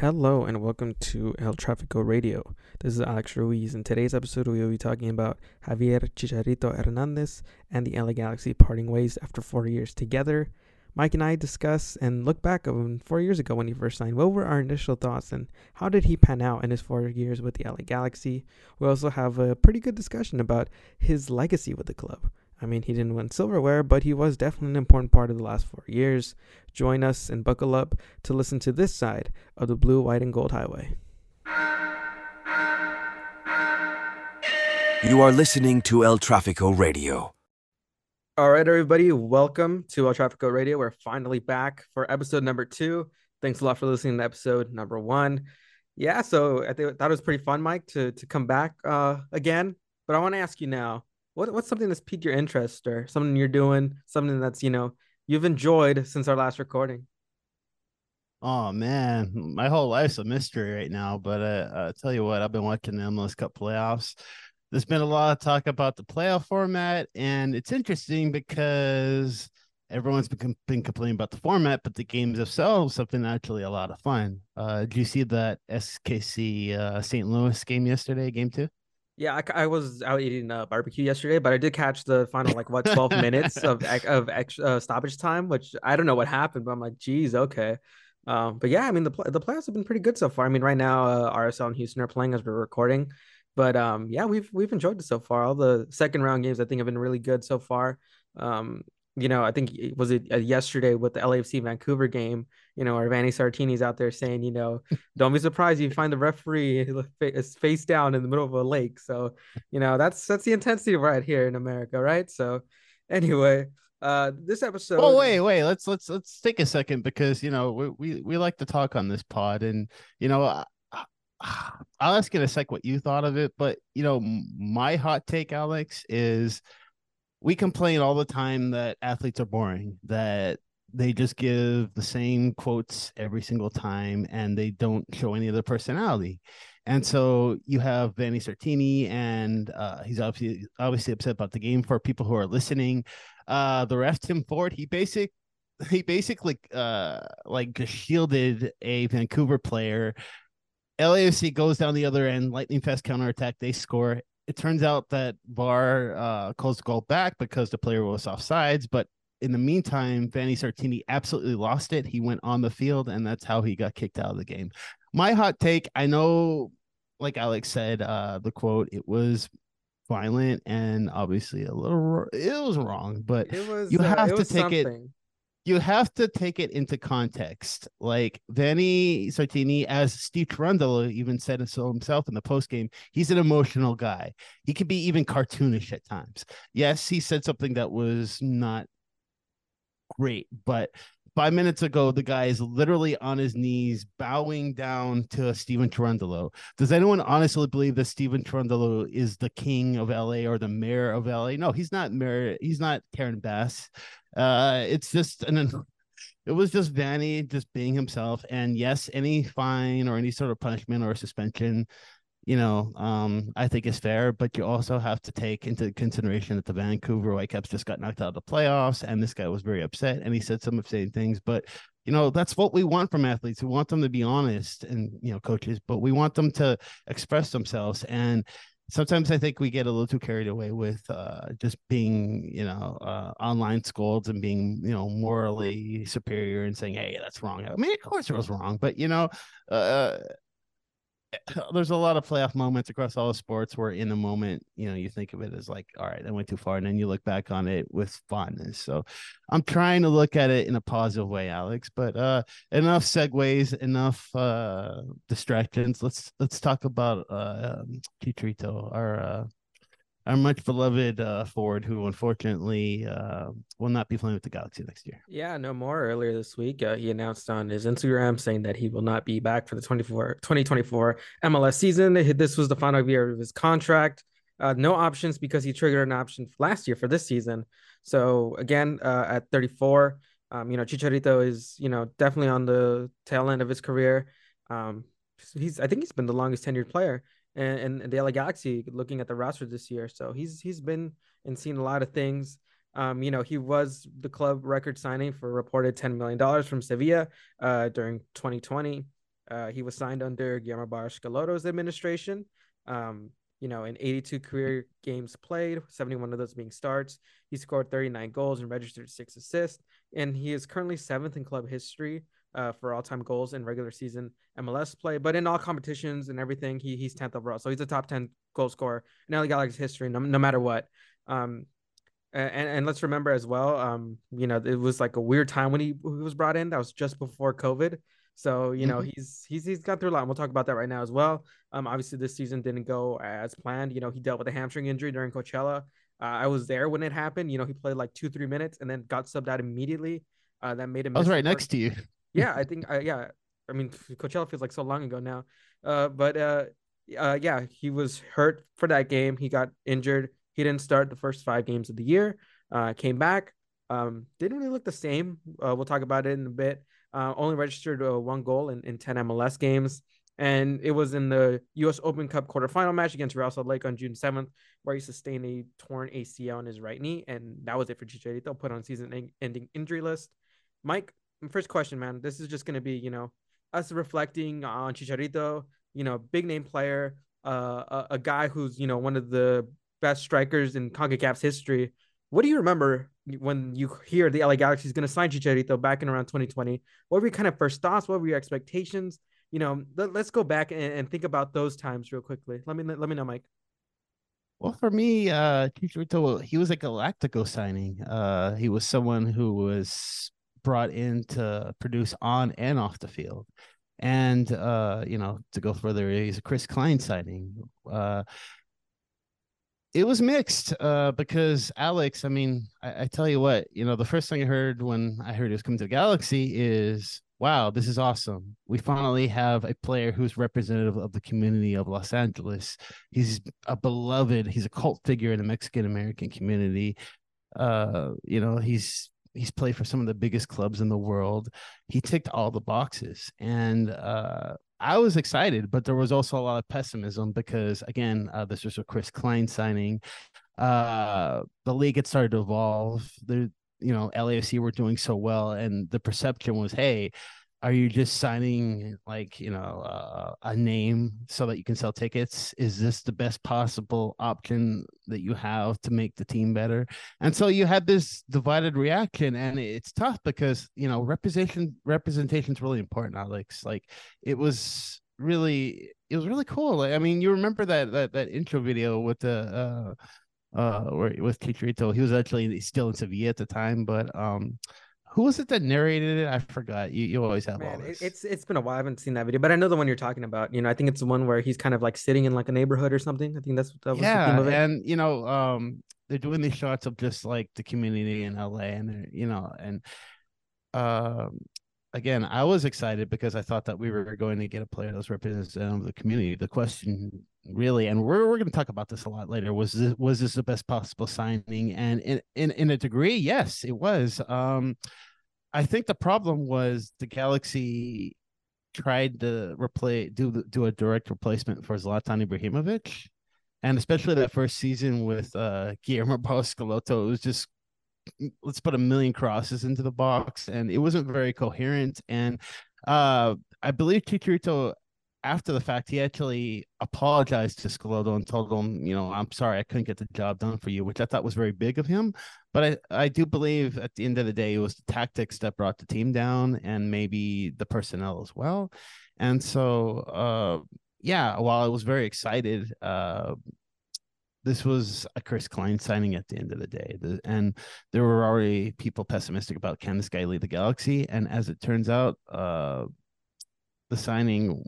Hello and welcome to El Tráfico Radio. This is Alex Ruiz. In today's episode, we will be talking about Javier Chicharito Hernandez and the LA Galaxy parting ways after four years together. Mike and I discuss and look back on four years ago when he first signed. What were our initial thoughts and how did he pan out in his four years with the LA Galaxy? We also have a pretty good discussion about his legacy with the club. I mean, he didn't win silverware, but he was definitely an important part of the last four years. Join us and buckle up to listen to this side of the blue, white, and gold highway. You are listening to El Tráfico Radio. All right, everybody, welcome to El Tráfico Radio. We're finally back for episode number two. Thanks a lot for listening to episode number one. Yeah, so I think that was pretty fun, Mike, to to come back uh, again. But I want to ask you now, what what's something that's piqued your interest or something you're doing, something that's you know you've enjoyed since our last recording? Oh man, my whole life's a mystery right now. But uh, uh tell you what, I've been watching the MLS Cup playoffs. There's been a lot of talk about the playoff format, and it's interesting because everyone's been, been complaining about the format, but the games themselves have been actually a lot of fun. Uh, did you see that SKC uh, St. Louis game yesterday, game two? Yeah, I, I was out eating uh, barbecue yesterday, but I did catch the final like what twelve minutes of of extra uh, stoppage time, which I don't know what happened, but I'm like, geez, okay. Um, but yeah, I mean the the playoffs have been pretty good so far. I mean, right now uh, RSL and Houston are playing as we're recording, but um, yeah, we've we've enjoyed it so far. All the second round games I think have been really good so far. Um, you know, I think was it uh, yesterday with the LAFC Vancouver game. You know, our Vanni Sartini's out there saying, you know, don't be surprised if you find the referee is face down in the middle of a lake. So, you know, that's that's the intensity right here in America, right? So, anyway, uh, this episode. Oh wait, wait. Let's let's let's take a second because you know we we, we like to talk on this pod, and you know. I, I'll ask in a sec what you thought of it, but you know, my hot take, Alex, is we complain all the time that athletes are boring, that they just give the same quotes every single time and they don't show any other personality. And so you have Vanni Sartini, and uh, he's obviously obviously upset about the game. For people who are listening, uh, the ref Tim Ford, he basic he basically uh like shielded a Vancouver player. LAFC goes down the other end, lightning fast counterattack, they score it turns out that VAR uh, calls the goal back because the player was offsides. But in the meantime, Vanni Sartini absolutely lost it. He went on the field, and that's how he got kicked out of the game. My hot take I know, like Alex said, uh, the quote, it was violent and obviously a little, it was wrong, but was, you uh, have to take something. it you have to take it into context. Like Vanni Sartini, as Steve Cherundolo even said so himself in the post game, he's an emotional guy. He can be even cartoonish at times. Yes, he said something that was not great, but five minutes ago, the guy is literally on his knees, bowing down to Stephen Cherundolo. Does anyone honestly believe that Stephen Cherundolo is the king of LA or the mayor of LA? No, he's not mayor. He's not Karen Bass. Uh, it's just an. It was just Vanni just being himself, and yes, any fine or any sort of punishment or suspension you know, um, I think is fair, but you also have to take into consideration that the Vancouver Whitecaps just got knocked out of the playoffs, and this guy was very upset, and he said some upsetting things. But you know, that's what we want from athletes. We want them to be honest, and you know, coaches, but we want them to express themselves. And sometimes I think we get a little too carried away with uh, just being, you know, uh, online scolds and being, you know, morally superior and saying, "Hey, that's wrong." I mean, of course it was wrong, but you know, uh, there's a lot of playoff moments across all the sports where in the moment, you know, you think of it as like, all right, I went too far. And then you look back on it with fondness. So I'm trying to look at it in a positive way, Alex, but uh enough segues, enough uh distractions. Let's let's talk about uh um, Chicharito, our uh our much beloved uh, forward, who unfortunately uh, will not be playing with the Galaxy next year. Yeah, no more. Earlier this week, uh, he announced on his Instagram saying that he will not be back for the 24, 2024 MLS season. This was the final year of his contract. Uh, no options because he triggered an option last year for this season. So again, uh, at 34, um, you know, Chicharito is, you know, definitely on the tail end of his career. Um, he's, I think he's been the longest tenured player and, and the LA Galaxy looking at the roster this year. So he's he's been and seen a lot of things. Um, you know, he was the club record signing for reported $10 million from Sevilla uh, during 2020. Uh, he was signed under Guillermo Barros administration. Um, you know, in 82 career games played, 71 of those being starts. He scored 39 goals and registered six assists, and he is currently seventh in club history uh, for all-time goals in regular season MLS play. But in all competitions and everything, he he's 10th overall. So he's a top 10 goal scorer in LA Galaxy history, no, no matter what. Um, and, and let's remember as well, um, you know, it was like a weird time when he, he was brought in. That was just before COVID. So you know mm-hmm. he's he's he's gone through a lot. And we'll talk about that right now as well. Um, obviously this season didn't go as planned. You know he dealt with a hamstring injury during Coachella. Uh, I was there when it happened. You know he played like two three minutes and then got subbed out immediately. Uh, that made him. I was right next to you. Yeah, I think. Uh, yeah, I mean Coachella feels like so long ago now. Uh, but uh, uh, yeah, he was hurt for that game. He got injured. He didn't start the first five games of the year. Uh, came back. Um, didn't really look the same. Uh, we'll talk about it in a bit uh, only registered uh, one goal in, in 10 MLS games. And it was in the U.S. Open Cup quarterfinal match against Real Salt Lake on June 7th, where he sustained a torn ACL on his right knee. And that was it for Chicharito, put on season ending injury list. Mike, first question, man. This is just going to be, you know, us reflecting on Chicharito, you know, big name player, uh, a, a guy who's, you know, one of the best strikers in CONCACAF's history. What do you remember when you hear the LA Galaxy is going to sign Chicharito back in around 2020? What were your kind of first thoughts? What were your expectations? You know, let, us go back and, and, think about those times real quickly. Let me let me know, Mike. Well, for me, uh, Chicharito, he was a Galactico signing. Uh, he was someone who was brought in to produce on and off the field. And uh, you know, to go further, he's a Chris Klein signing. Uh, it was mixed uh, because Alex, I mean, I, I, tell you what, you know, the first thing I heard when I heard he was coming to the Galaxy is, wow, this is awesome. We finally have a player who's representative of the community of Los Angeles. He's a beloved, he's a cult figure in the Mexican American community. Uh, you know, he's he's played for some of the biggest clubs in the world. He ticked all the boxes. And uh, I was excited, but there was also a lot of pessimism because, again, uh, this was a Chris Klein signing. Uh, the league had started to evolve. The you know LAFC were doing so well, and the perception was, hey, are you just signing like you know uh, a name so that you can sell tickets? Is this the best possible option that you have to make the team better? And so you had this divided reaction and it's tough because you know representation representation is really important alex. Like it was really it was really cool. Like, i mean you remember that that that intro video with the uh uh with Chicharito. he was actually still in sevilla at the time but um who was it that narrated it? I forgot. You you always have Man, all this. It's it's been a while. I haven't seen that video, but I know the one you're talking about. You know, I think it's the one where he's kind of like sitting in like a neighborhood or something. I think that's that was yeah, and you know, um, they're doing these shots of just like the community in LA, and you know, and um, again, I was excited because I thought that we were going to get a player that was representative of the community. The question really, and we're we're going to talk about this a lot later, was this was this the best possible signing? And in in, in a degree, yes, it was. Um, I think the problem was the Galaxy tried to replace do do a direct replacement for Zlatan Ibrahimovic. And especially that first season with uh Guillermo Schelotto, it was just let's put a million crosses into the box, and it wasn't very coherent. And uh, I believe Chicharito, after the fact, he actually apologized to Schelotto and told him, you know, I'm sorry I couldn't get the job done for you, which I thought was very big of him. But I, I do believe at the end of the day, it was the tactics that brought the team down, and maybe the personnel as well. And so, uh, yeah, while I was very excited, uh, this was a Chris Klein signing at the end of the day. The, and there were already people pessimistic about can this guy lead the Galaxy? And as it turns out, uh, the signing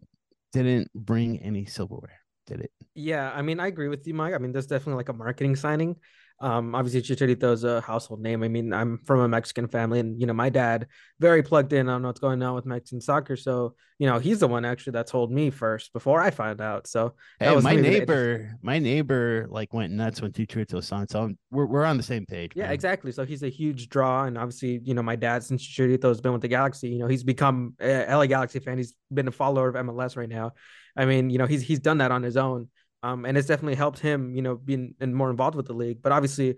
didn't bring any silverware, did it? Yeah, I mean, I agree with you, Mike. I mean, there's definitely like a marketing signing. Um, obviously Chicharito is a household name. I mean, I'm from a Mexican family, and you know, my dad very plugged in on what's going on with Mexican soccer. So, you know, he's the one actually that told me first before I found out. So that hey, was my neighbor. My neighbor like went nuts when Chicharito signed. So we're we're on the same page. Yeah, man. exactly. So he's a huge draw, and obviously, you know, my dad since Chicharito has been with the Galaxy, you know, he's become a LA Galaxy fan. He's been a follower of MLS right now. I mean, you know, he's he's done that on his own. Um, and it's definitely helped him, you know, being and more involved with the league. But obviously,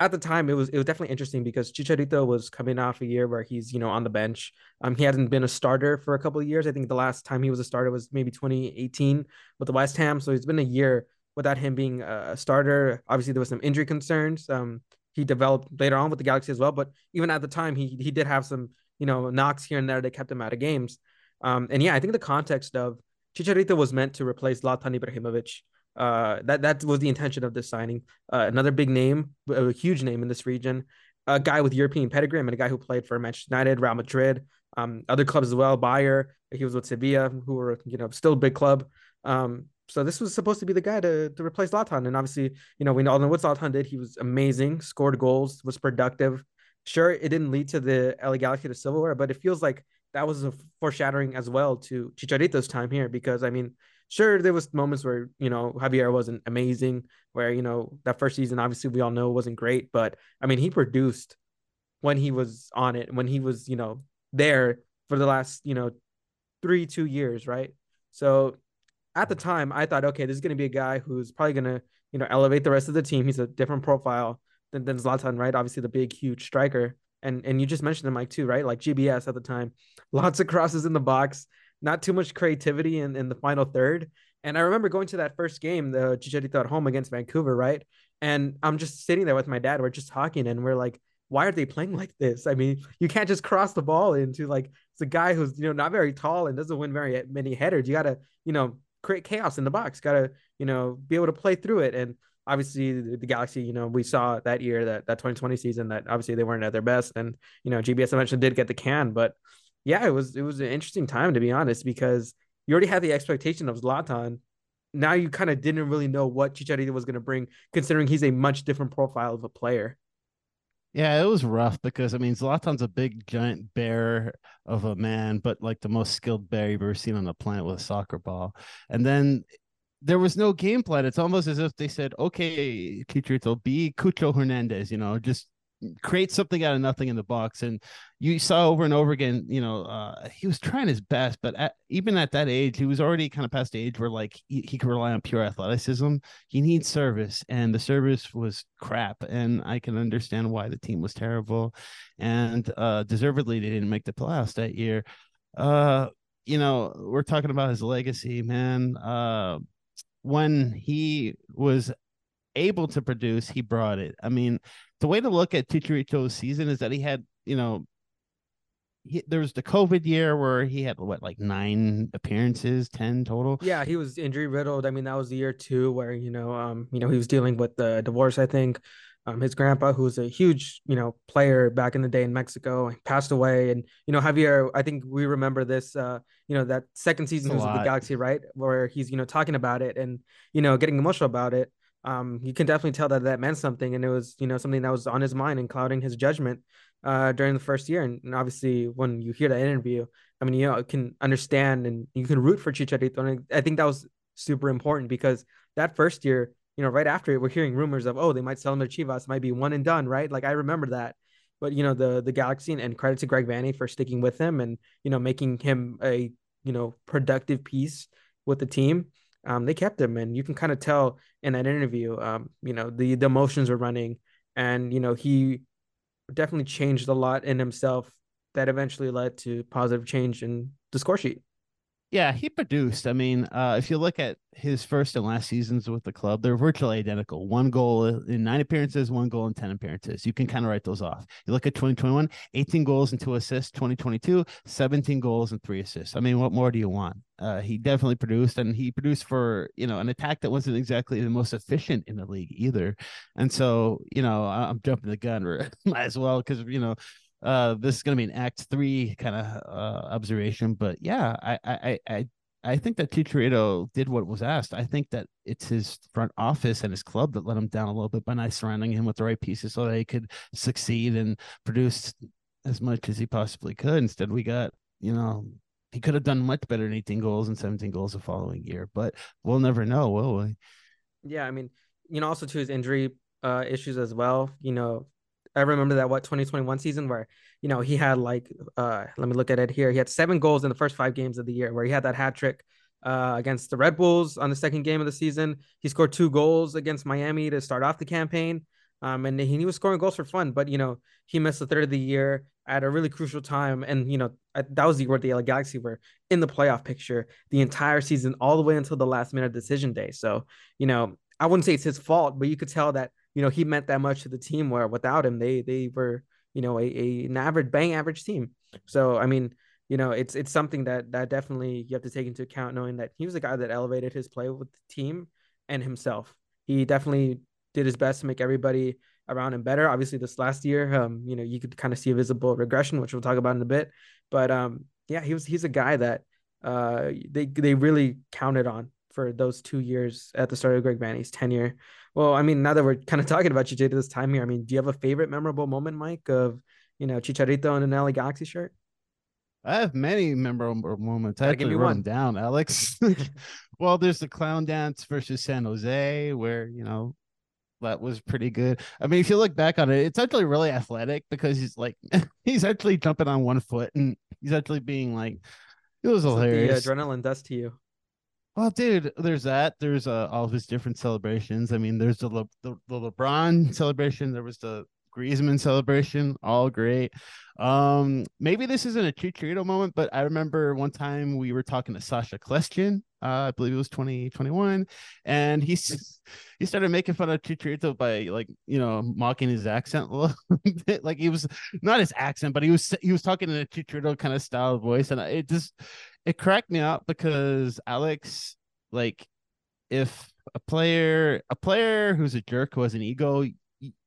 at the time it was it was definitely interesting because Chicharito was coming off a year where he's you know on the bench. Um, he hasn't been a starter for a couple of years. I think the last time he was a starter was maybe 2018 with the West Ham. So it's been a year without him being a starter. Obviously, there was some injury concerns. Um, he developed later on with the Galaxy as well, but even at the time, he he did have some you know knocks here and there that kept him out of games. Um, and yeah, I think the context of Chicharito was meant to replace Zlatan Ibrahimovic. Uh, that that was the intention of this signing. Uh, another big name, a huge name in this region, a guy with European pedigree. Mean, a guy who played for Manchester United, Real Madrid, um, other clubs as well. Bayer, he was with Sevilla, who were you know still a big club. Um, so this was supposed to be the guy to to replace Zlatan, and obviously, you know, we all know what Zlatan did. He was amazing, scored goals, was productive. Sure, it didn't lead to the LA Galaxy to silverware, but it feels like that was a foreshadowing as well to Chicharito's time here because I mean sure there was moments where you know Javier wasn't amazing where you know that first season obviously we all know wasn't great but I mean he produced when he was on it when he was you know there for the last you know 3 2 years right? So at the time I thought okay this is going to be a guy who's probably going to you know elevate the rest of the team. He's a different profile than, than Zlatan right? Obviously the big huge striker. And and you just mentioned him Mike too right? Like GBS at the time lots of crosses in the box not too much creativity in, in the final third. And I remember going to that first game, the Chicharito at home against Vancouver, right? And I'm just sitting there with my dad. We're just talking, and we're like, why are they playing like this? I mean, you can't just cross the ball into like it's a guy who's you know not very tall and doesn't win very many headers. You gotta you know create chaos in the box. Gotta you know be able to play through it. And obviously the, the Galaxy, you know, we saw that year that that 2020 season that obviously they weren't at their best, and you know GBS eventually did get the can, but yeah, it was it was an interesting time to be honest because you already had the expectation of Zlatan. Now you kind of didn't really know what Chicharito was going to bring, considering he's a much different profile of a player. Yeah, it was rough because I mean Zlatan's a big giant bear of a man, but like the most skilled bear you've ever seen on the planet with a soccer ball. And then there was no game plan. It's almost as if they said, "Okay, Chicharito, be Cucho Hernandez," you know, just create something out of nothing in the box. And you saw over and over again, you know, uh, he was trying his best, but at, even at that age, he was already kind of past the age where like he, he could rely on pure athleticism. He needs service, and the service was crap. And I can understand why the team was terrible, and uh, deservedly they didn't make the playoffs that year. Uh, you know, we're talking about his legacy, man. Uh, when he was able to produce, he brought it. I mean, the way to look at Chicharito's season is that he had, you know, he, there was the COVID year where he had what like nine appearances, ten total. Yeah, he was injury riddled. I mean, that was the year too where you know, um, you know, he was dealing with the divorce. I think, um, his grandpa, who was a huge, you know, player back in the day in Mexico, passed away, and you know, Javier. I think we remember this. Uh, you know, that second season was the Galaxy, right, where he's you know talking about it and you know getting emotional about it um, you can definitely tell that that meant something, and it was you know something that was on his mind and clouding his judgment uh, during the first year. And, and, obviously, when you hear that interview, I mean, you know, can understand and you can root for Chicharito. And I think that was super important because that first year, you know, right after it, we're hearing rumors of oh, they might sell him to Chivas, might be one and done, right? Like I remember that. But you know, the the Galaxy and credit to Greg Vanney for sticking with him and you know making him a you know productive piece with the team um, they kept him, and you can kind of tell in that interview, um, you know, the the emotions were running, and you know he definitely changed a lot in himself that eventually led to positive change in the score sheet. Yeah, he produced. I mean, uh, if you look at his first and last seasons with the club, they're virtually identical. One goal in nine appearances, one goal in 10 appearances. You can kind of write those off. You look at 2021, 18 goals and two assists. 2022, 17 goals and three assists. I mean, what more do you want? Uh, he definitely produced, and he produced for, you know, an attack that wasn't exactly the most efficient in the league either. And so, you know, I'm jumping the gun as well because, you know, uh this is going to be an act three kind of uh observation but yeah i i i I think that Chicharito did what was asked. I think that it's his front office and his club that let him down a little bit by not surrounding him with the right pieces so that he could succeed and produce as much as he possibly could. Instead, we got, you know, he could have done much better than 18 goals and 17 goals the following year, but we'll never know, will we? Yeah, I mean, you know, also to his injury uh issues as well. You know, I remember that what 2021 season where you know he had like uh let me look at it here. He had seven goals in the first five games of the year where he had that hat trick uh against the Red Bulls on the second game of the season. He scored two goals against Miami to start off the campaign. Um, and he, he was scoring goals for fun, but you know he missed the third of the year at a really crucial time, and you know that was the year the LA Galaxy were in the playoff picture the entire season, all the way until the last minute decision day. So you know I wouldn't say it's his fault, but you could tell that you know he meant that much to the team. Where without him, they they were you know a, a an average bang average team. So I mean you know, it's it's something that that definitely you have to take into account, knowing that he was a guy that elevated his play with the team and himself. He definitely did his best to make everybody around him better. Obviously, this last year, um, you know, you could kind of see a visible regression, which we'll talk about in a bit. But um, yeah, he was he's a guy that uh they they really counted on for those two years at the start of Greg Vanney's tenure. Well, I mean, now that we're kind of talking about Chicharito this time here, I mean, do you have a favorite memorable moment, Mike, of you know Chicharito in an LA Galaxy shirt? I have many memorable moments. I give you one down, Alex. well, there's the clown dance versus San Jose, where you know that was pretty good. I mean, if you look back on it, it's actually really athletic because he's like he's actually jumping on one foot and he's actually being like it was uh, hilarious. The adrenaline does to you. Well, dude, there's that. There's uh, all of his different celebrations. I mean, there's the, Le- the the LeBron celebration. There was the Griezmann celebration, all great. Um, maybe this isn't a Chicharito moment, but I remember one time we were talking to Sacha Kljestan, uh, I believe it was 2021, and he he started making fun of Chicharito by like you know mocking his accent a little bit. Like he was not his accent, but he was he was talking in a Chicharito kind of style voice, and it just it cracked me up because Alex, like, if a player a player who's a jerk who has an ego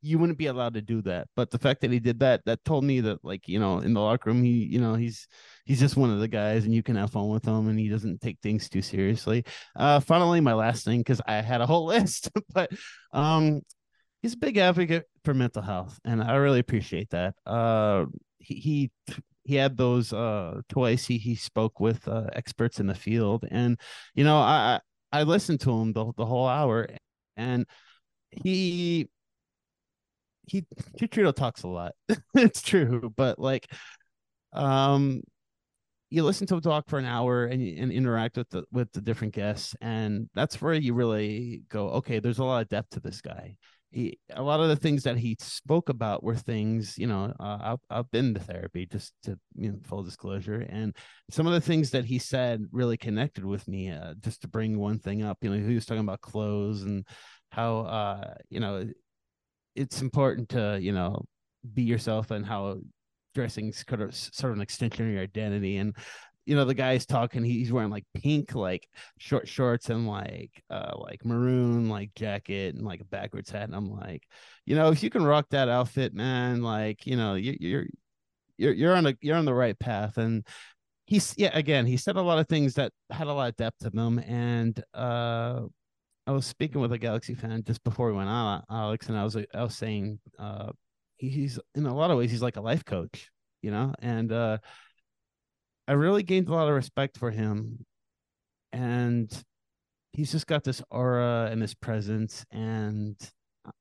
you wouldn't be allowed to do that. But the fact that he did that, that told me that, like, you know, in the locker room, he, you know, he's he's just one of the guys, and you can have fun with him, and he doesn't take things too seriously. Uh, finally, my last thing, because I had a whole list, but um, he's a big advocate for mental health, and I really appreciate that. Uh, he he he had those uh twice. He he spoke with uh, experts in the field, and you know, I I listened to him the the whole hour, and he he Chicharito talks a lot. it's true, but like, um, you listen to him talk for an hour and and interact with the with the different guests, and that's where you really go, okay, there's a lot of depth to this guy. He, a lot of the things that he spoke about were things, you know, uh, I've, I've been to therapy just to, you know, full disclosure. And some of the things that he said really connected with me, uh, just to bring one thing up, you know, he was talking about clothes and how, uh, you know, it's important to you know be yourself and how dressing sort of sort of an extension of your identity and you know the guy's talking he's wearing like pink like short shorts and like uh like maroon like jacket and like a backwards hat. And i'm like you know if you can rock that outfit man like you know you, you're you're you're on a you're on the right path. And he's yeah again he said a lot of things that had a lot of depth to them. And uh I was speaking with a Galaxy fan just before we went on, Alex, and I was I was saying uh, he's in a lot of ways he's like a life coach, you know, and uh, I really gained a lot of respect for him, and he's just got this aura and this presence, and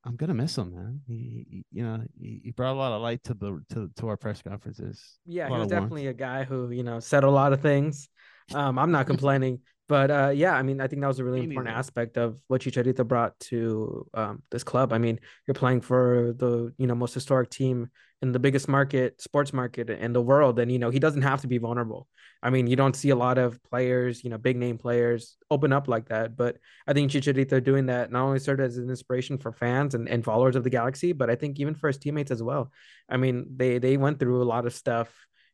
I'm gonna miss him, man. He, he you know, he, he, brought a lot of light to the to to our press conferences. Yeah, he was definitely warmth. a guy who you know said a lot of things. Um, I'm not complaining. But uh, yeah, I mean, I think that was a really important aspect of what Chicharito brought to um, this club. I mean, you're playing for the you know most historic team in the biggest market, sports market in the world, and you know he doesn't have to be vulnerable. I mean, you don't see a lot of players, you know, big name players open up like that. But I think Chicharito doing that not only served as an inspiration for fans and, and followers of the Galaxy, but I think even for his teammates as well. I mean, they they went through a lot of stuff,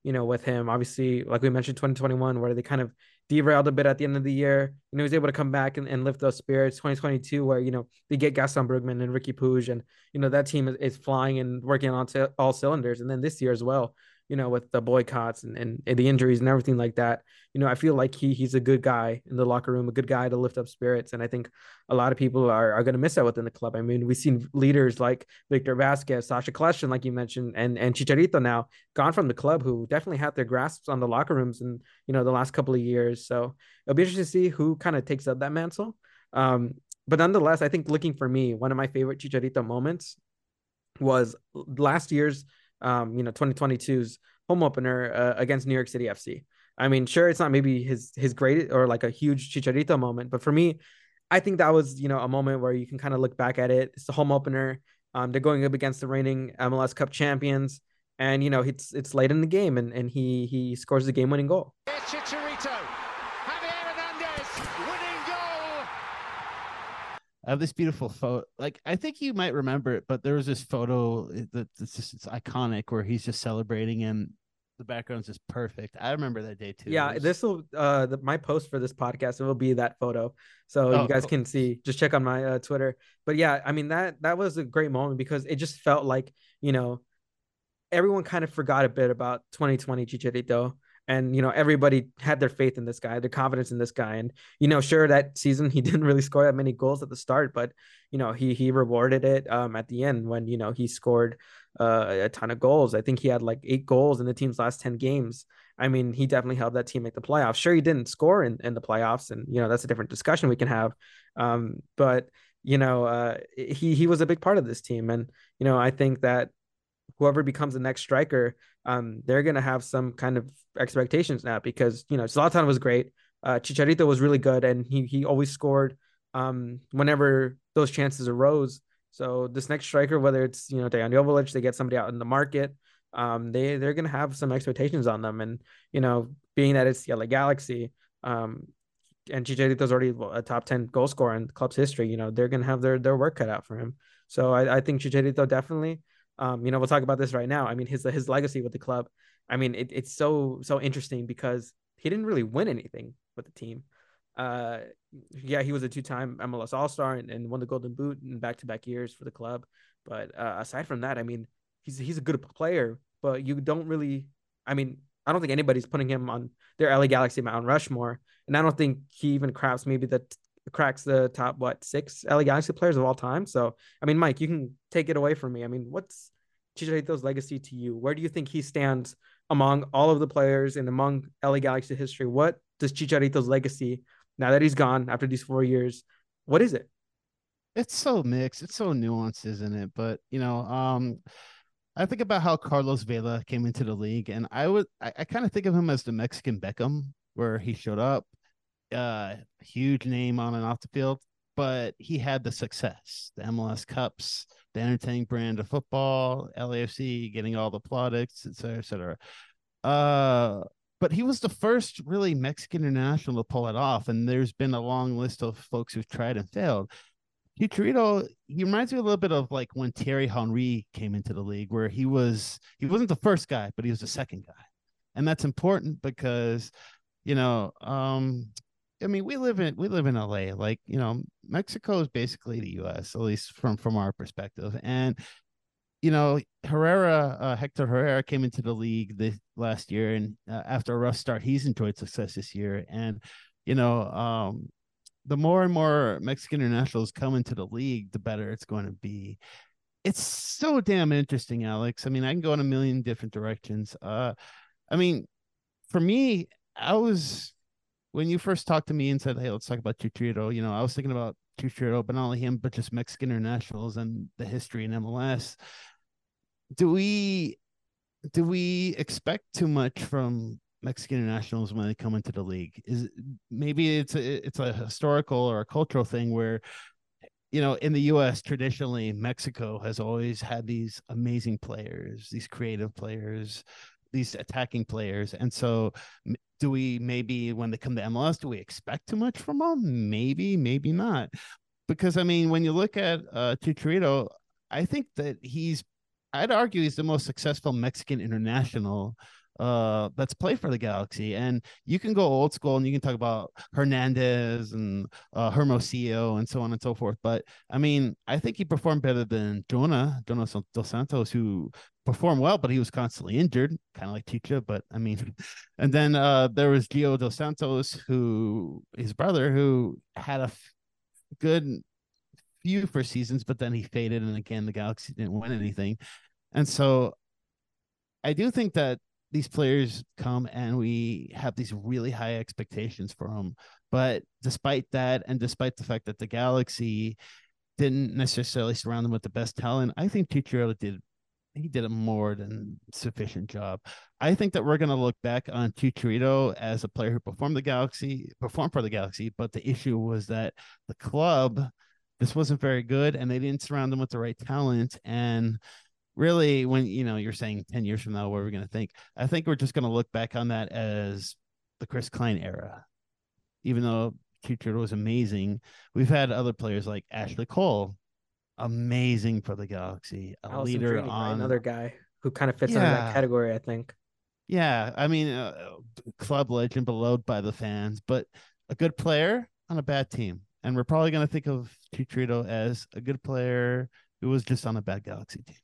you know, with him. Obviously, like we mentioned, 2021, where they kind of derailed a bit at the end of the year. You know, he was able to come back and, and lift those spirits. 2022, where you know they get Gaston Brugman and Riqui Puig, and you know that team is, is flying and working on all cylinders. And then this year as well, you know, with the boycotts and, and, and, the injuries and everything like that. You know, I feel like he he's a good guy in the locker room, a good guy to lift up spirits. And I think a lot of people are, are going to miss that within the club. I mean, we've seen leaders like Victor Vasquez, Sacha Kljestan, like you mentioned, and, and Chicharito now gone from the club who definitely had their grasps on the locker rooms in, you know, the last couple of years. So it'll be interesting to see who kind of takes up that mantle. Um, but nonetheless, I think looking for me, one of my favorite Chicharito moments was last year's um, you know, 2022's home opener uh, against New York City FC. I mean, sure, it's not maybe his his great or like a huge Chicharito moment, but for me, I think that was you know a moment where you can kind of look back at it. It's the home opener. Um, they're going up against the reigning MLS Cup champions, and you know it's it's late in the game, and and he he scores the game winning goal. Chicharito, Javier Hernandez, winning goal. I have this beautiful photo. Like I think you might remember it, but there was this photo that's just it's iconic where he's just celebrating and the background's just perfect. I remember that day too. Yeah, was... this will uh the, my post for this podcast. It will be that photo, so oh, you guys cool. can see. Just check on my uh, Twitter. But yeah, I mean that that was a great moment because it just felt like you know everyone kind of forgot a bit about 2020 Chicharito and you know everybody had their faith in this guy their confidence in this guy and you know sure that season he didn't really score that many goals at the start but you know he he rewarded it um at the end when you know he scored uh, a ton of goals. I think he had like eight goals in the team's last 10 games. I mean he definitely helped that team make the playoffs. Sure he didn't score in, in the playoffs and you know that's a different discussion we can have um but you know uh he he was a big part of this team and you know i think that whoever becomes the next striker, um, they're gonna have some kind of expectations now because you know Zlatan was great, uh, Chicharito was really good, and he he always scored um, whenever those chances arose. So this next striker, whether it's you know Dejan they get somebody out in the market, um, they they're gonna have some expectations on them, and you know being that it's LA Galaxy, um, and Chicharito's already a top ten goal scorer in the club's history, you know they're gonna have their their work cut out for him. So I, I think Chicharito definitely um, you know, we'll talk about this right now. I mean, his his legacy with the club. I mean, it, it's so so interesting because he didn't really win anything with the team. Uh, yeah, he was a two-time MLS All-Star and, and won the Golden Boot in back-to-back years for the club. But uh, aside from that, I mean, he's he's a good player, but you don't really. I mean, I don't think anybody's putting him on their LA Galaxy Mount Rushmore, and I don't think he even crafts maybe the cracks the top what six LA Galaxy players of all time. So I mean, Mike, you can take it away from me. I mean, what's Chicharito's legacy to you? Where do you think he stands among all of the players and among LA Galaxy history? What does Chicharito's legacy now that he's gone after these four years? What is it? It's so mixed. It's so nuanced, isn't it? But you know, um, I think about how Carlos Vela came into the league, and I would I, I kind of think of him as the Mexican Beckham, where he showed up, uh, huge name on and off the field, but he had the success, the MLS Cups, the entertaining brand of football, LAFC, getting all the plaudits, et cetera, et cetera. Uh, but he was the first really Mexican international to pull it off, and there's been a long list of folks who've tried and failed. Chicharito, he reminds me a little bit of like when Thierry Henry came into the league, where he was he wasn't the first guy, but he was the second guy, and that's important because you know um I mean, we live in we live in LA. Like, you know, Mexico is basically the US, at least from from our perspective. And you know, Herrera, uh, Hector Herrera came into the league this last year, and uh, after a rough start, he's enjoyed success this year. And you know, um, the more and more Mexican internationals come into the league, the better it's going to be. It's so damn interesting, Alex. I mean, I can go in a million different directions. Uh, I mean, for me, I was when you first talked to me and said, "Hey, let's talk about Chicharito," you know, I was thinking about Chicharito, but not only him, but just Mexican internationals and the history in MLS. Do we do we expect too much from Mexican internationals when they come into the league? Is maybe it's a it's a historical or a cultural thing where you know, in the US, traditionally, Mexico has always had these amazing players, these creative players, these attacking players. And so do we maybe when they come to MLS, do we expect too much from them? Maybe, maybe not. Because I mean, when you look at uh Chicharito, I think that he's I'd argue he's the most successful Mexican international uh that's played for the Galaxy. And you can go old school and you can talk about Hernandez and uh Hermosillo and so on and so forth. But I mean, I think he performed better than Jonah, Jonah Dos Santos, who performed well, but he was constantly injured, kind of like Chicha. But I mean, and then uh there was Gio Dos Santos, who his brother, who had a f- good few for seasons, but then he faded, and again the Galaxy didn't win anything. And so I do think that these players come and we have these really high expectations for them. But despite that, and despite the fact that the Galaxy didn't necessarily surround them with the best talent, I think Chicharito did he did a more than sufficient job. I think that we're going to look back on Chicharito as a player who performed the Galaxy, performed for the Galaxy, but the issue was that the club this wasn't very good, and they didn't surround him with the right talent. And really, when you know you're saying ten years from now, what are we going to think? I think we're just going to look back on that as the Chris Klein era. Even though Chicharito was amazing, we've had other players like Ashley Cole, amazing for the Galaxy, a Allison leader on another guy who kind of fits under that category, I think. Yeah, I mean, uh, club legend, beloved by the fans, but a good player on a bad team. And we're probably going to think of Chicharito as a good player who was just on a bad Galaxy team.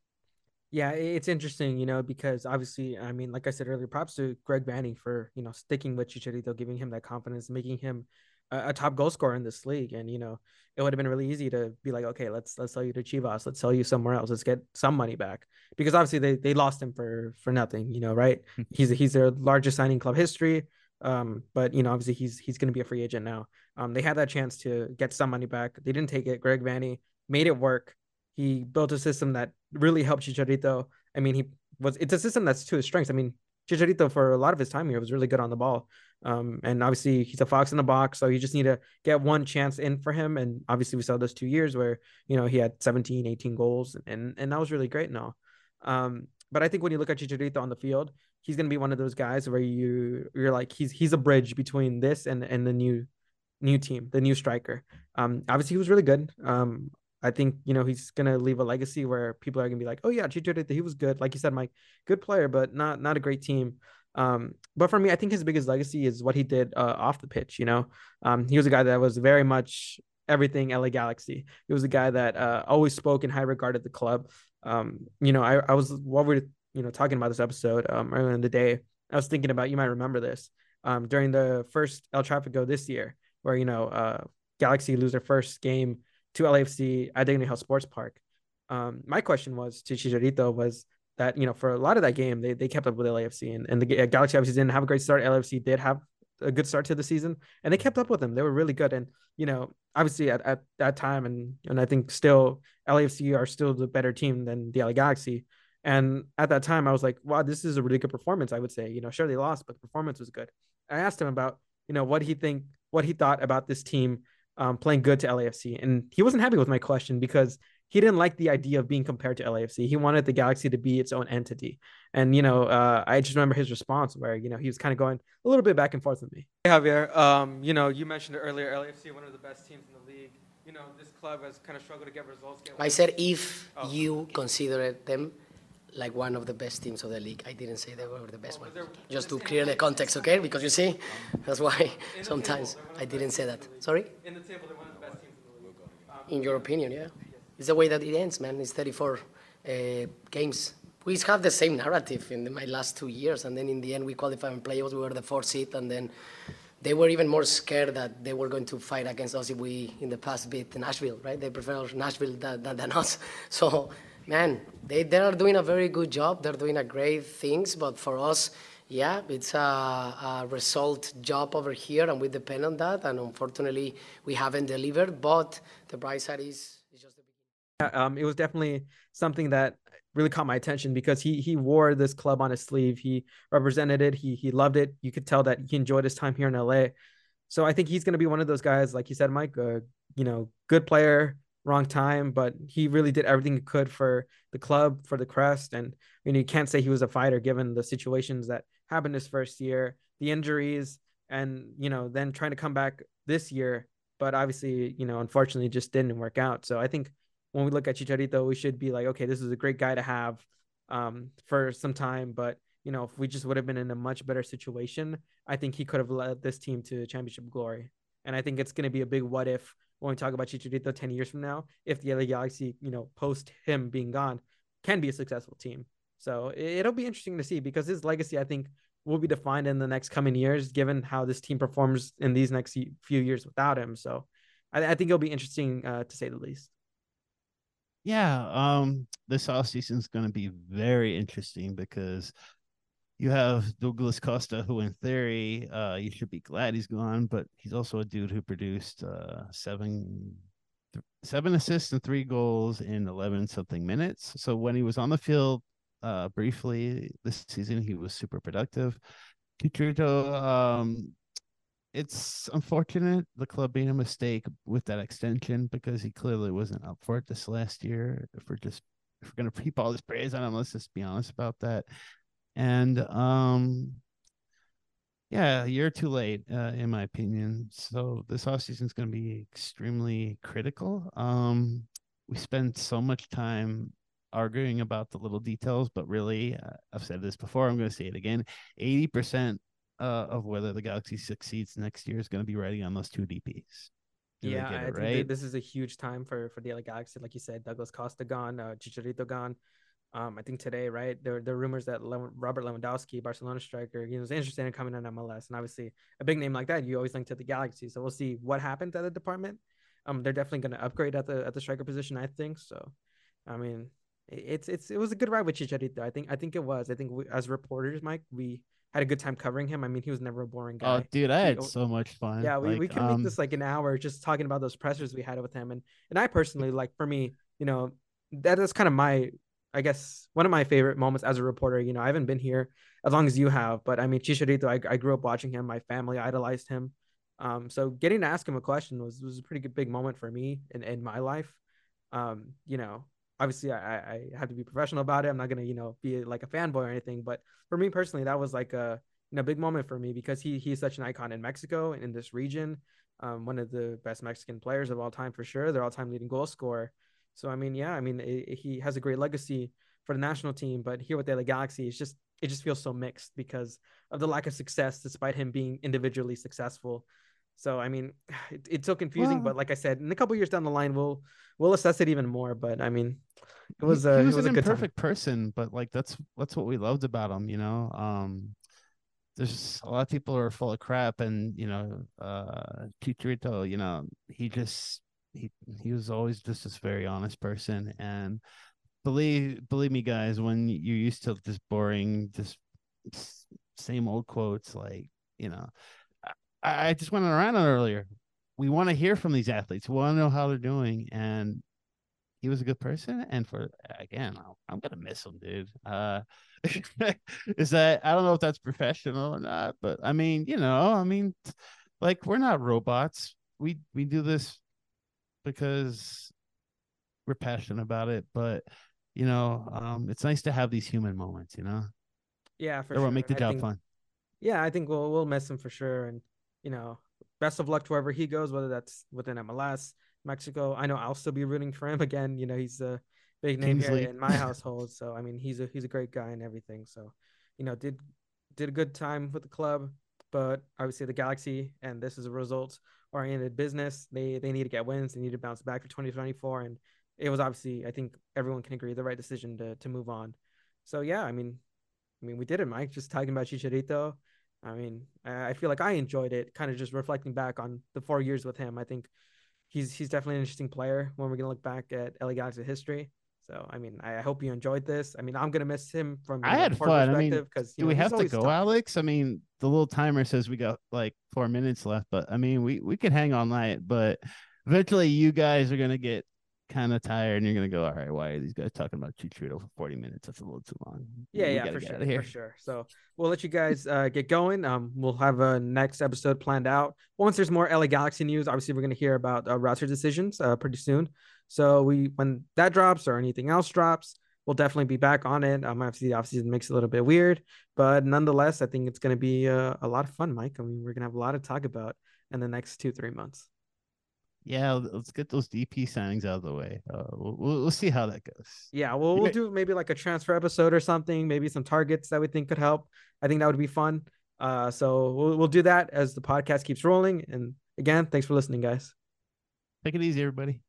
Yeah, it's interesting, you know, because obviously, I mean, like I said earlier, props to Greg Vanney for you know sticking with Chicharito, giving him that confidence, making him a, a top goal scorer in this league. And you know, it would have been really easy to be like, okay, let's let's sell you to Chivas, let's sell you somewhere else, let's get some money back, because obviously they they lost him for for nothing, you know, right? he's he's their largest signing club history. Um, but you know, obviously he's he's going to be a free agent now. Um, they had that chance to get some money back. They didn't take it. Greg Vanney made it work. He built a system that really helped Chicharito. I mean, he was it's a system that's to his strengths. I mean, Chicharito for a lot of his time here was really good on the ball. Um, and obviously he's a fox in the box, so you just need to get one chance in for him. And obviously we saw those two years where you know he had 17, 18 goals, and and that was really great. Now, um, but I think when you look at Chicharito on the field, he's gonna be one of those guys where you you're like he's he's a bridge between this and and the new new team, the new striker. Um, obviously he was really good. Um, I think you know he's gonna leave a legacy where people are gonna be like, oh yeah, Chicharito, he was good. Like you said, Mike, good player, but not not a great team. Um, but for me, I think his biggest legacy is what he did uh, off the pitch. You know, um, he was a guy that was very much everything LA Galaxy. He was a guy that uh, always spoke in high regard at the club. Um, you know, I, I was while we were you know talking about this episode um, earlier in the day, I was thinking about you might remember this um, during the first El Trafico this year, where you know uh, Galaxy lose their first game to LAFC at Dignity Health Sports Park. Um, my question was to Chicharito was that you know for a lot of that game they, they kept up with LAFC and, and the uh, Galaxy obviously didn't have a great start. LAFC did have a good start to the season and they kept up with them. They were really good and you know obviously at, at that time and and I think still LAFC are still the better team than the LA Galaxy. And at that time I was like, wow, this is a really good performance. I would say you know sure they lost but the performance was good. I asked him about you know what he think what he thought about this team um, playing good to LAFC. And he wasn't happy with my question because he didn't like the idea of being compared to LAFC. He wanted the Galaxy to be its own entity. And, you know, uh, I just remember his response where, you know, he was kind of going a little bit back and forth with me. Hey, Javier, um, you know, you mentioned earlier LAFC, one of the best teams in the league. You know, this club has kind of struggled to get results. Get I said if Oh. you consider them like one of the best teams of the league. I didn't say they were the best one. Just to clear the context, okay? Because you see, that's why sometimes I didn't say that. Sorry? in the table, they're one of the best teams in the league. In your opinion, yeah. It's the way that it ends, man. It's 34 uh, games. We have the same narrative in the, my last two years, and then in the end, we qualified in playoffs. We were the fourth seed, and then they were even more scared that they were going to fight against us if we, in the past, beat Nashville, right? They prefer Nashville than, than, than us. So, man, they, they are doing a very good job. They're doing a great things, but for us, yeah, it's a, a result job over here, and we depend on that. And unfortunately, we haven't delivered. But the bright side is, is just the beginning. Um, it was definitely something that really caught my attention because he he wore this club on his sleeve. He represented it. He he loved it. You could tell that he enjoyed his time here in LA. So I think he's going to be one of those guys, like you said, Mike. Uh, you know, good player, wrong time, but he really did everything he could for the club, for the crest, and you know you can't say he was a fighter given the situations that happened his first year, the injuries, and you know then trying to come back this year. But obviously, you know, unfortunately, just didn't work out. So I think when we look at Chicharito, we should be like, okay, this is a great guy to have um, for some time. But you know, if we just would have been in a much better situation, I think he could have led this team to championship glory. And I think it's going to be a big what if when we talk about Chicharito ten years from now, if the LA Galaxy, you know, post him being gone, can be a successful team. So it'll be interesting to see because his legacy, I think, will be defined in the next coming years, given how this team performs in these next few years without him. So I, I think it'll be interesting uh, to say the least. Yeah, um, this off season is going to be very interesting because you have Douglas Costa, who in theory, uh, you should be glad he's gone, but he's also a dude who produced uh seven th- seven assists and three goals in eleven something minutes. So when he was on the field, uh, briefly this season, he was super productive. Chicharito, um, it's unfortunate the club made a mistake with that extension because he clearly wasn't up for it this last year. If we're just if we're gonna heap all this praise on him, let's just be honest about that. And um yeah, year too late, uh, in my opinion. So this offseason is going to be extremely critical. Um, we spend so much time arguing about the little details, but really, uh, I've said this before. I'm going to say it again. Eighty percent uh, of whether the Galaxy succeeds next year is going to be riding on those two DPS. Do yeah, I think right? this is a huge time for for the LA Galaxy. Like you said, Douglas Costa gone, uh, Chicharito gone. Um, I think today, right? There, there are rumors that Le- Robert Lewandowski, Barcelona striker, he was interested in coming in MLS, and obviously a big name like that, you always link to the Galaxy. So we'll see what happens at the department. Um, they're definitely going to upgrade at the at the striker position, I think. So, I mean, it's it's it was a good ride with Chicharito. I think I think it was. I think we, as reporters, Mike, we had a good time covering him. I mean, he was never a boring guy. Oh, dude, I had so much fun. Yeah, we, like, we can um... make this like an hour just talking about those pressers we had with him, and and I personally like for me, you know, that is kind of my I guess one of my favorite moments as a reporter. You know, I haven't been here as long as you have, but I mean, Chicharito, I, I grew up watching him. My family idolized him. Um, so getting to ask him a question was was a pretty good big moment for me in, in my life. Um, you know, obviously I, I have to be professional about it. I'm not gonna, you know, be like a fanboy or anything, but for me personally, that was like a you know big moment for me because he he's such an icon in Mexico and in this region. Um, one of the best Mexican players of all time for sure. They're all time leading goal scorer. So I mean, yeah, I mean, it, he has a great legacy for the national team, but here with the LA Galaxy, it's just it just feels so mixed because of the lack of success, despite him being individually successful. So I mean, it, it's so confusing. Well, but like I said, in a couple years down the line, we'll we'll assess it even more. But I mean, it was a, he was, it was an a imperfect person, but like that's that's what we loved about him. You know, um, there's a lot of people who are full of crap, and you know, uh, Chicharito, you know, he just he he was always just this very honest person. And believe believe me guys when you're used to this boring just same old quotes like you know i, I just went around on earlier. We want to hear from these athletes. We want to know how they're doing. And he was a good person. And for again i'm gonna miss him dude. Uh is that i don't know if that's professional or not but i mean you know i mean like we're not robots. We we do this because we're passionate about it, but you know, um, it's nice to have these human moments, you know. Yeah, for sure. Make the I job think, fun. Yeah, I think we'll we'll miss him for sure, and you know, best of luck to wherever he goes, whether that's within MLS, Mexico. I know I'll still be rooting for him again. You know, he's a big name Kingsley. here in my household, so I mean, he's a he's a great guy and everything. So, you know, did did a good time with the club, but obviously the Galaxy, and this is a result oriented business. They they need to get wins. They need to bounce back for 2024. And it was obviously, I think everyone can agree, the right decision to to move on. So yeah, I mean, I mean, we did it, Mike. Just talking about Chicharito. I mean, I feel like I enjoyed it. Kind of just reflecting back on the four years with him. I think he's he's definitely an interesting player when we're gonna look back at LA Galaxy history. So I mean, I hope you enjoyed this. I mean, I'm gonna miss him from. I had fun. I mean, because do know, we have to go, tough. Alex? I mean, the little timer says we got like four minutes left, but I mean, we we can hang all night. But eventually, you guys are gonna get kind of tired, and you're gonna go, all right, why are these guys talking about Chicharito for 40 minutes? That's a little too long. Yeah, we yeah, for sure, for sure. So we'll let you guys uh, get going. Um, we'll have a next episode planned out. Once there's more LA Galaxy news, obviously we're gonna hear about uh, roster decisions uh, pretty soon. So we when that drops or anything else drops, we'll definitely be back on it. Um, obviously the offseason makes it a little bit weird, but nonetheless, I think it's going to be uh, a lot of fun, Mike. I mean, we're going to have a lot to talk about in the next two three months. Yeah, let's get those DP signings out of the way. Uh, we'll, we'll see how that goes. Yeah, well, we'll do maybe like a transfer episode or something. Maybe some targets that we think could help. I think that would be fun. Uh, so we'll we'll do that as the podcast keeps rolling. And again, thanks for listening, guys. Take it easy, everybody.